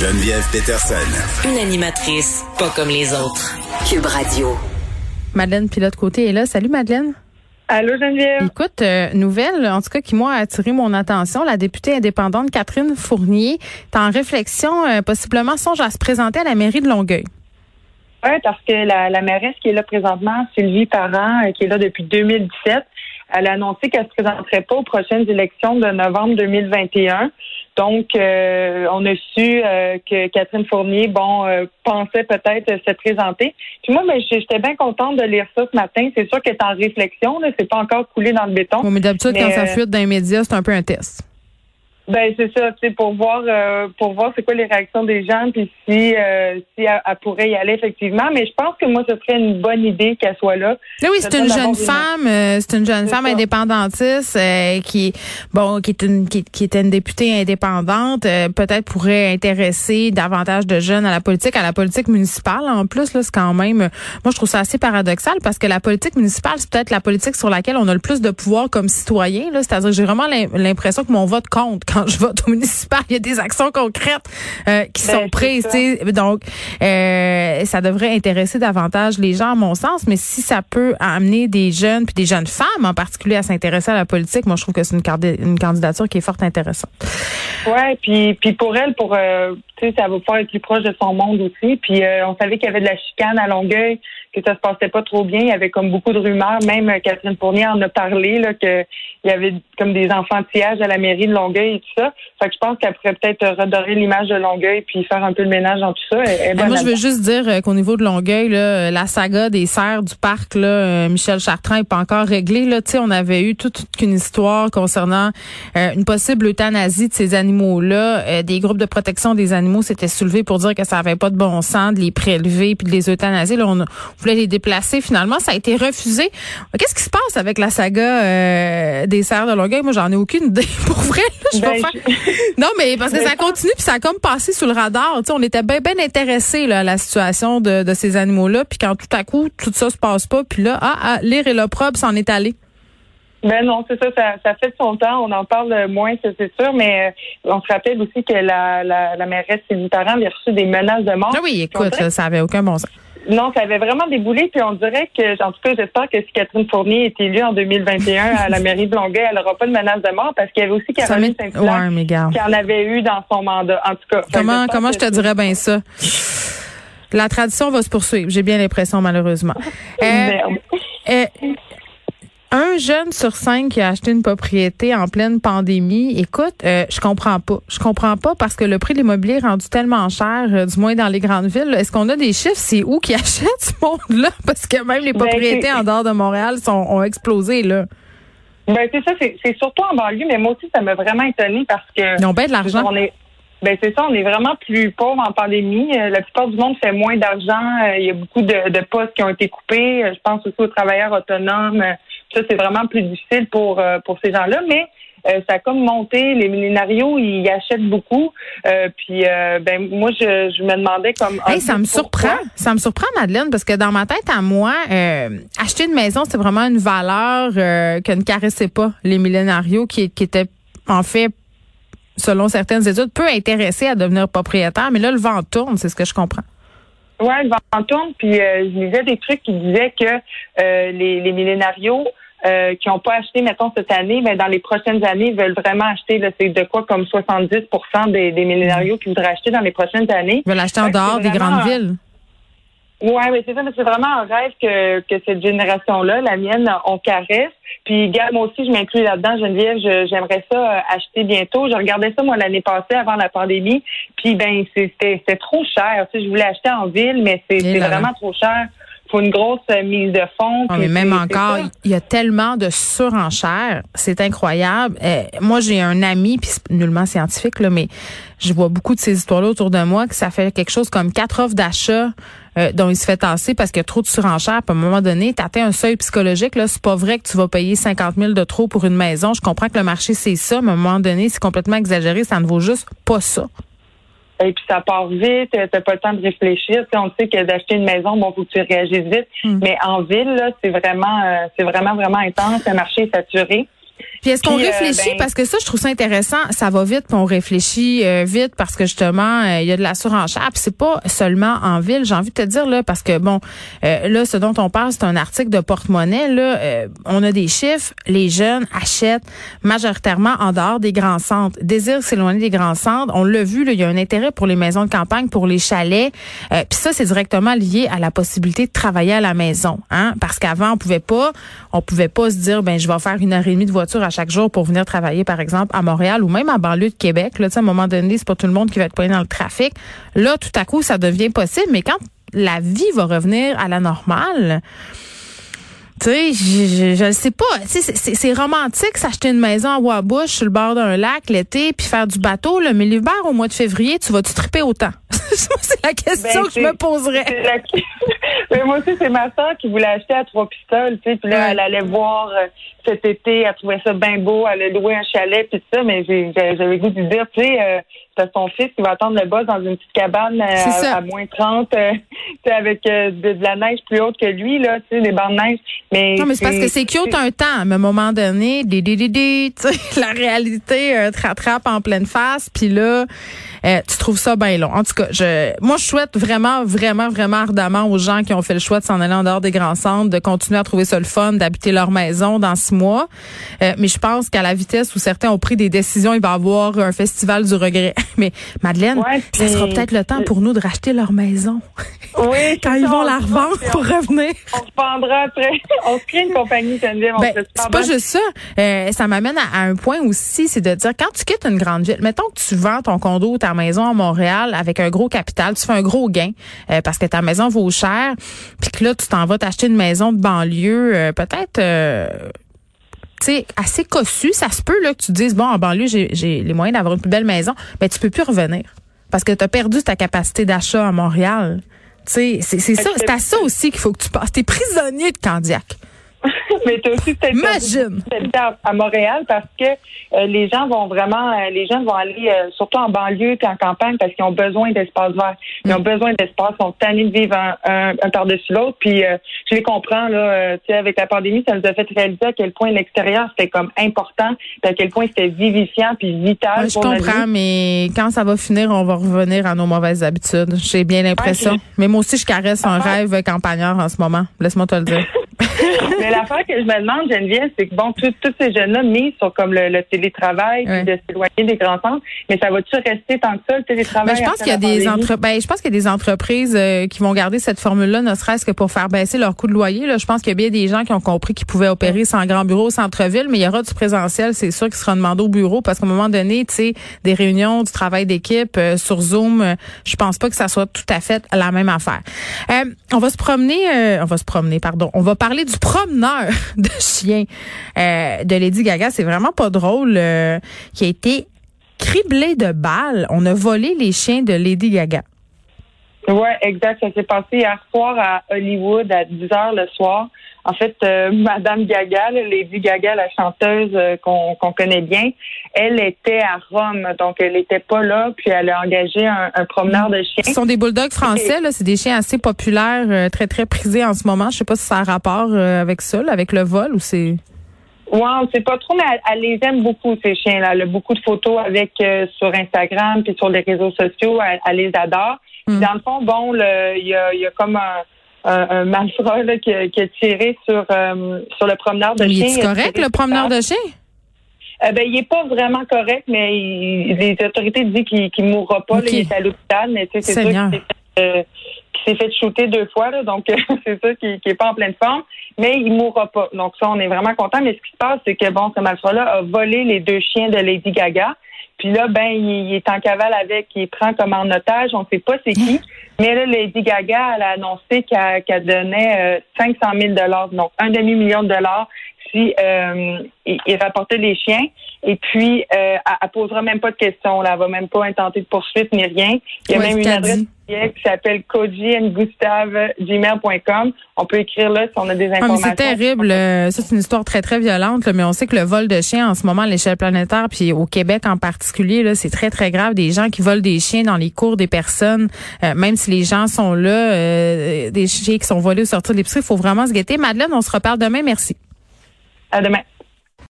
Geneviève Peterson. Une animatrice pas comme les autres. Cube Radio. Madeleine Pilote-Côté est là. Salut Madeleine. Allô Geneviève. Écoute, euh, nouvelle, en tout cas qui moi a attiré mon attention, la députée indépendante Catherine Fournier est en réflexion, euh, possiblement songe à se présenter à la mairie de Longueuil. Oui, parce que la, la mairesse qui est là présentement, Sylvie Parent, euh, qui est là depuis 2017, elle a annoncé qu'elle se présenterait pas aux prochaines élections de novembre 2021. Donc, euh, on a su euh, que Catherine Fournier, bon, pensait peut-être se présenter. Puis moi, ben, j'étais bien contente de lire ça ce matin. C'est sûr qu'elle est en réflexion, là, c'est pas encore coulé dans le béton. Bon, mais d'habitude, quand ça fuite dans les médias, c'est un peu un test. Ben c'est ça, tu sais, pour voir euh, pour voir c'est quoi les réactions des gens, puis si euh, si elle, pourrait y aller effectivement. Mais je pense que moi ce serait une bonne idée qu'elle soit là. Oui, c'est une, jeune femme, euh, c'est une jeune femme indépendantiste qui bon qui est une qui, qui était une députée indépendante, peut-être pourrait intéresser davantage de jeunes à la politique, à la politique municipale. En plus là, c'est quand même, moi je trouve ça assez paradoxal parce que la politique municipale c'est peut-être la politique sur laquelle on a le plus de pouvoir comme citoyen. Là, c'est-à-dire j'ai vraiment l'impression que mon vote compte je vote au municipal, il y a des actions concrètes euh, qui ben, sont prises. Donc, euh, ça devrait intéresser davantage les gens, à mon sens. Mais si ça peut amener des jeunes, puis des jeunes femmes en particulier, à s'intéresser à la politique, moi, je trouve que c'est une, une candidature qui est fort intéressante. Ouais, puis puis pour elle, pour euh, tu sais, ça va pouvoir être plus proche de son monde aussi. Puis on savait qu'il y avait de la chicane à Longueuil que ça se passait pas trop bien. Il y avait comme beaucoup de rumeurs. Même euh, Catherine Fournier en a parlé, là, qu'il y avait comme des enfantillages à la mairie de Longueuil ça. Fait que je pense qu'elle pourrait peut-être redorer l'image de Longueuil puis faire un peu le ménage dans tout ça. moi, je veux juste dire euh, qu'au niveau de Longueuil, là, la saga des serres du parc, là, euh, Michel Chartrand n'est pas encore réglée. Là, on avait eu toute, une histoire concernant une possible euthanasie de ces animaux-là. des groupes de protection des animaux s'étaient soulevés pour dire que ça avait pas de bon sens de les prélever puis de les euthanasier. Là, on, voulait les déplacer. Finalement, ça a été refusé. Qu'est-ce qui se passe avec la saga euh, des serres de Longueuil? Moi, j'en ai aucune idée. Pour vrai, je ben, Non, mais parce que ça continue puis ça a comme passé sous le radar. on était bien bien intéressés à la situation de, ces animaux-là. Puis quand tout à coup, tout ça se passe pas, puis là, ah, ah l'ire et l'opprobre s'en est allé. Ben non, c'est ça, ça, fait son temps. On en parle moins, c'est sûr, mais euh, on se rappelle aussi que la, la, la mairesse ses parents avait reçu des menaces de mort. Ah oui, écoute, ça avait aucun bon sens. Non, ça avait vraiment déboulé, puis on dirait que, en tout cas, j'espère que si Catherine Fournier est élue en 2021 à la mairie de Longueuil, elle n'aura pas de menace de mort, parce qu'il y avait aussi Caroline Saint-Hilaire qui en avait eu dans son mandat. En tout cas. Comment, comment je te dirais bien ça? La tradition va se poursuivre, j'ai bien l'impression, malheureusement. Merde. Euh, euh, un jeune sur cinq qui a acheté une propriété en pleine pandémie, écoute, euh, je comprends pas. Je comprends pas parce que le prix de l'immobilier est rendu tellement cher, euh, du moins dans les grandes villes. Est-ce qu'on a des chiffres? C'est où qui achète ce monde-là? Parce que même les ben, propriétés en dehors de Montréal sont, ont explosé, là. Ben, c'est ça, c'est surtout en banlieue, mais moi aussi, ça m'a vraiment étonné parce que. Ils ont bien de l'argent. Ben c'est ça, on est vraiment plus pauvre en pandémie. Euh, la plupart du monde fait moins d'argent. Il y a beaucoup de, de postes qui ont été coupés. Je pense aussi aux travailleurs autonomes. Ça, c'est vraiment plus difficile pour, euh, pour ces gens-là, mais euh, ça a comme monté. Les millénarios, ils achètent beaucoup. Euh, puis, ben moi, je, je me demandais comme. Hey, ça me surprend. Ça me surprend, Madeleine, parce que dans ma tête à moi, acheter une maison, c'est vraiment une valeur que ne caressaient pas les millénarios, qui, qui étaient en fait selon certaines études, peu intéressés à devenir propriétaire. Mais là, le vent tourne, c'est ce que je comprends. Oui, le vent tourne. Puis euh, je lisais des trucs qui disaient que euh, les, les millénarios euh, qui n'ont pas acheté, mettons, cette année, mais dans les prochaines années, veulent vraiment acheter. C'est de quoi comme 70 des, des millénarios qui voudraient acheter dans les prochaines années. Ils veulent acheter en dehors des grandes villes. Oui, mais c'est ça, mais c'est vraiment un rêve que, que cette génération-là, la mienne, on caresse. Puis, gars, moi aussi, je m'inclus là-dedans, Geneviève. J'aimerais ça euh, acheter bientôt. Je regardais ça, moi, l'année passée, avant la pandémie. Puis, ben, c'était trop cher. Tu sais, je voulais acheter en ville, mais c'est vraiment trop cher faut une grosse euh, mise de fonds. mais même encore, il y a tellement de surenchères, c'est incroyable. Euh, moi, j'ai un ami, puis nullement scientifique là, mais je vois beaucoup de ces histoires-là autour de moi que ça fait quelque chose comme quatre offres d'achat euh, dont il se fait tasser parce qu'il y a trop de surenchères. à un moment donné, tu atteins un seuil psychologique. Là, c'est pas vrai que tu vas payer 50 000 de trop pour une maison. Je comprends que le marché, c'est ça, mais à un moment donné, c'est complètement exagéré. Ça ne vaut juste pas ça. Et puis ça part vite, t'as pas le temps de réfléchir. on sait que d'acheter une maison, bon, faut que tu réagisses vite. Hmm. Mais en ville, là, c'est vraiment, euh, c'est vraiment, vraiment intense. Le marché est saturé. Puis est-ce qu'on réfléchit, ben parce que ça, je trouve ça intéressant, ça va vite, puis on réfléchit vite parce que justement, il y a de la surenchère, puis c'est pas seulement en ville, j'ai envie de te dire, là, parce que bon, là, ce dont on parle, c'est un article de porte-monnaie, là, on a des chiffres, les jeunes achètent majoritairement en dehors des grands centres, désirent s'éloigner des grands centres, on l'a vu, là, il y a un intérêt pour les maisons de campagne, pour les chalets, puis ça, c'est directement lié à la possibilité de travailler à la maison, hein, parce qu'avant, on pouvait pas, on pouvait pas se dire, ben, je vais faire une heure et demie de voiture à chaque jour pour venir travailler, par exemple, à Montréal ou même à banlieue de Québec. Là, à un moment donné, c'est pas tout le monde qui va être pris dans le trafic. Là, tout à coup, ça devient possible, mais quand la vie va revenir à la normale, tu sais, je, je, sais pas. C'est romantique s'acheter une maison à Wabush sur le bord d'un lac l'été puis faire du bateau, là, mais l'hiver au mois de février, tu vas-tu triper autant? c'est la question ben, que je me poserais. Mais moi aussi, c'est ma soeur qui voulait acheter à trois pistoles, tu sais, puis là, elle allait voir euh, cet été, elle trouvait ça bien beau, elle a loué un chalet puis ça, mais j'avais goût de dire, tu sais, euh, t'as son fils qui va attendre le boss dans une petite cabane euh, à, moins 30, euh, avec euh, de, la neige plus haute que lui, là, tu sais, des bancs de neige. Mais non, mais c'est parce que c'est cute un temps, mais à un moment donné, des, des, des, la réalité te rattrape en pleine face, puis là, tu trouves ça bien long. En tout cas, je, moi, je souhaite vraiment, vraiment, vraiment ardemment aux gens qui ont fait le choix de s'en aller en dehors des grands centres, de continuer à trouver ça le fun, d'habiter leur maison dans six mois. mais je pense qu'à la vitesse où certains ont pris des décisions, il va y avoir un festival du regret. Mais Madeleine, ça sera peut-être le temps pour nous de racheter leur maison. Oui. Quand ils vont la revendre pour revenir. On se vendra après. On se crée une compagnie, Geneviève. Ben, c'est pas juste ça. Euh, ça m'amène à, un point aussi, c'est de dire quand tu quittes une grande ville, mettons que tu vends ton condo ou ta maison à Montréal avec un gros capital, tu fais un gros gain euh, parce que ta maison vaut cher, puis que là tu t'en vas t'acheter une maison de banlieue, euh, peut-être sais, assez cossu, ça se peut là que tu dises bon en banlieue j'ai les moyens d'avoir une plus belle maison, mais tu peux plus revenir parce que tu as perdu ta capacité d'achat à Montréal. C'est ça, c'est à ça aussi qu'il faut que tu passes. T'es prisonnier de Candiac. mais tu aussi Imagine. à Montréal parce que euh, les gens vont vraiment, euh, les jeunes vont aller euh, surtout en banlieue et en campagne parce qu'ils ont besoin d'espace vert. Ils ont mm. besoin d'espace, ils sont tannés de vivre un, par-dessus l'autre. Puis je les comprends là. tu sais, avec la pandémie, ça nous a fait réaliser à quel point l'extérieur c'était comme important, à quel point c'était vivifiant puis vital. je comprends, mais quand ça va finir, on va revenir à nos mauvaises habitudes. J'ai bien l'impression. mais moi aussi, je caresse un rêve campagnard en ce moment. Laisse-moi te le dire. Mais l'affaire que je me demande, Geneviève, c'est que bon, tous ces jeunes-là mis sur comme le, télétravail, de s'éloigner des grands centres, mais ça va-tu rester tant que ça, le télétravail? Ben, je pense qu'il y a des entre... ben, je pense qu'il y a des entreprises euh, qui vont garder cette formule-là, ne serait-ce que pour faire baisser leur coût de loyer. Là. Je pense qu'il y a bien des gens qui ont compris qu'ils pouvaient opérer sans grand bureau au centre-ville, mais il y aura du présentiel, c'est sûr, qui sera demandé au bureau parce qu'à un moment donné, tu sais, des réunions, du travail d'équipe euh, sur Zoom, euh, je pense pas que ça soit tout à fait la même affaire. on va se promener, on va se promener, pardon. On va parler du promeneur de chien euh, de Lady Gaga. C'est vraiment pas drôle. Euh, qui a été criblé de balles. On a volé les chiens de Lady Gaga. Oui, exact. Ça s'est passé hier soir à Hollywood à 10 heures le soir. En fait, euh, Madame Gaga, Lady Gaga, la chanteuse euh, qu'on connaît bien, elle était à Rome, donc elle n'était pas là, puis elle a engagé un, promeneur de chiens. Ce sont des bulldogs français, là, c'est des chiens assez populaires, euh, très très prisés en ce moment. Je sais pas si ça a rapport avec ça, avec le vol ou c'est. Ouais, on sait pas trop, mais elle, les aime beaucoup ces chiens-là. Elle a beaucoup de photos avec sur Instagram puis sur les réseaux sociaux. Elle, les adore. Hmm. Dans le fond, bon, il y a, y a comme un un, malfrat qui, a, tiré sur, euh, sur le promeneur de chien. Il est correct, le promeneur de chien? Euh, ben, il est pas vraiment correct, mais les autorités disent qu'il ne mourra pas. il est à l'hôpital, mais c'est sûr qu'il euh, s'est fait shooter deux fois, donc c'est ça qui n'est pas en pleine forme, mais il mourra pas. Donc ça, on est vraiment content. Mais ce qui se passe, c'est que bon, ce malfrat-là a volé les deux chiens de Lady Gaga. Puis là, ben, il, est en cavale avec, il prend comme en otage, on ne sait pas c'est qui. Mais là, Lady Gaga, elle a annoncé qu'elle donnait 500 euh, 000 dollars, donc un demi-million de dollars euh, il, rapportait les chiens. Et puis, euh, elle, posera même pas de questions. Là. Elle va même pas intenter de poursuite ni rien. Il y a même une adresse qui s'appelle gmail.com. On peut écrire là si on a des informations. Ah, c'est terrible. Ça, c'est une histoire très, très violente. mais on sait que le vol de chiens en ce moment à l'échelle planétaire, puis au Québec en particulier, là, c'est très, très grave. Des gens qui volent des chiens dans les cours des personnes, euh, même si les gens sont là, euh, des chiens qui sont volés au sortir de l'épicerie, il faut vraiment se guetter. Madeleine, on se reparle demain. Merci. À demain.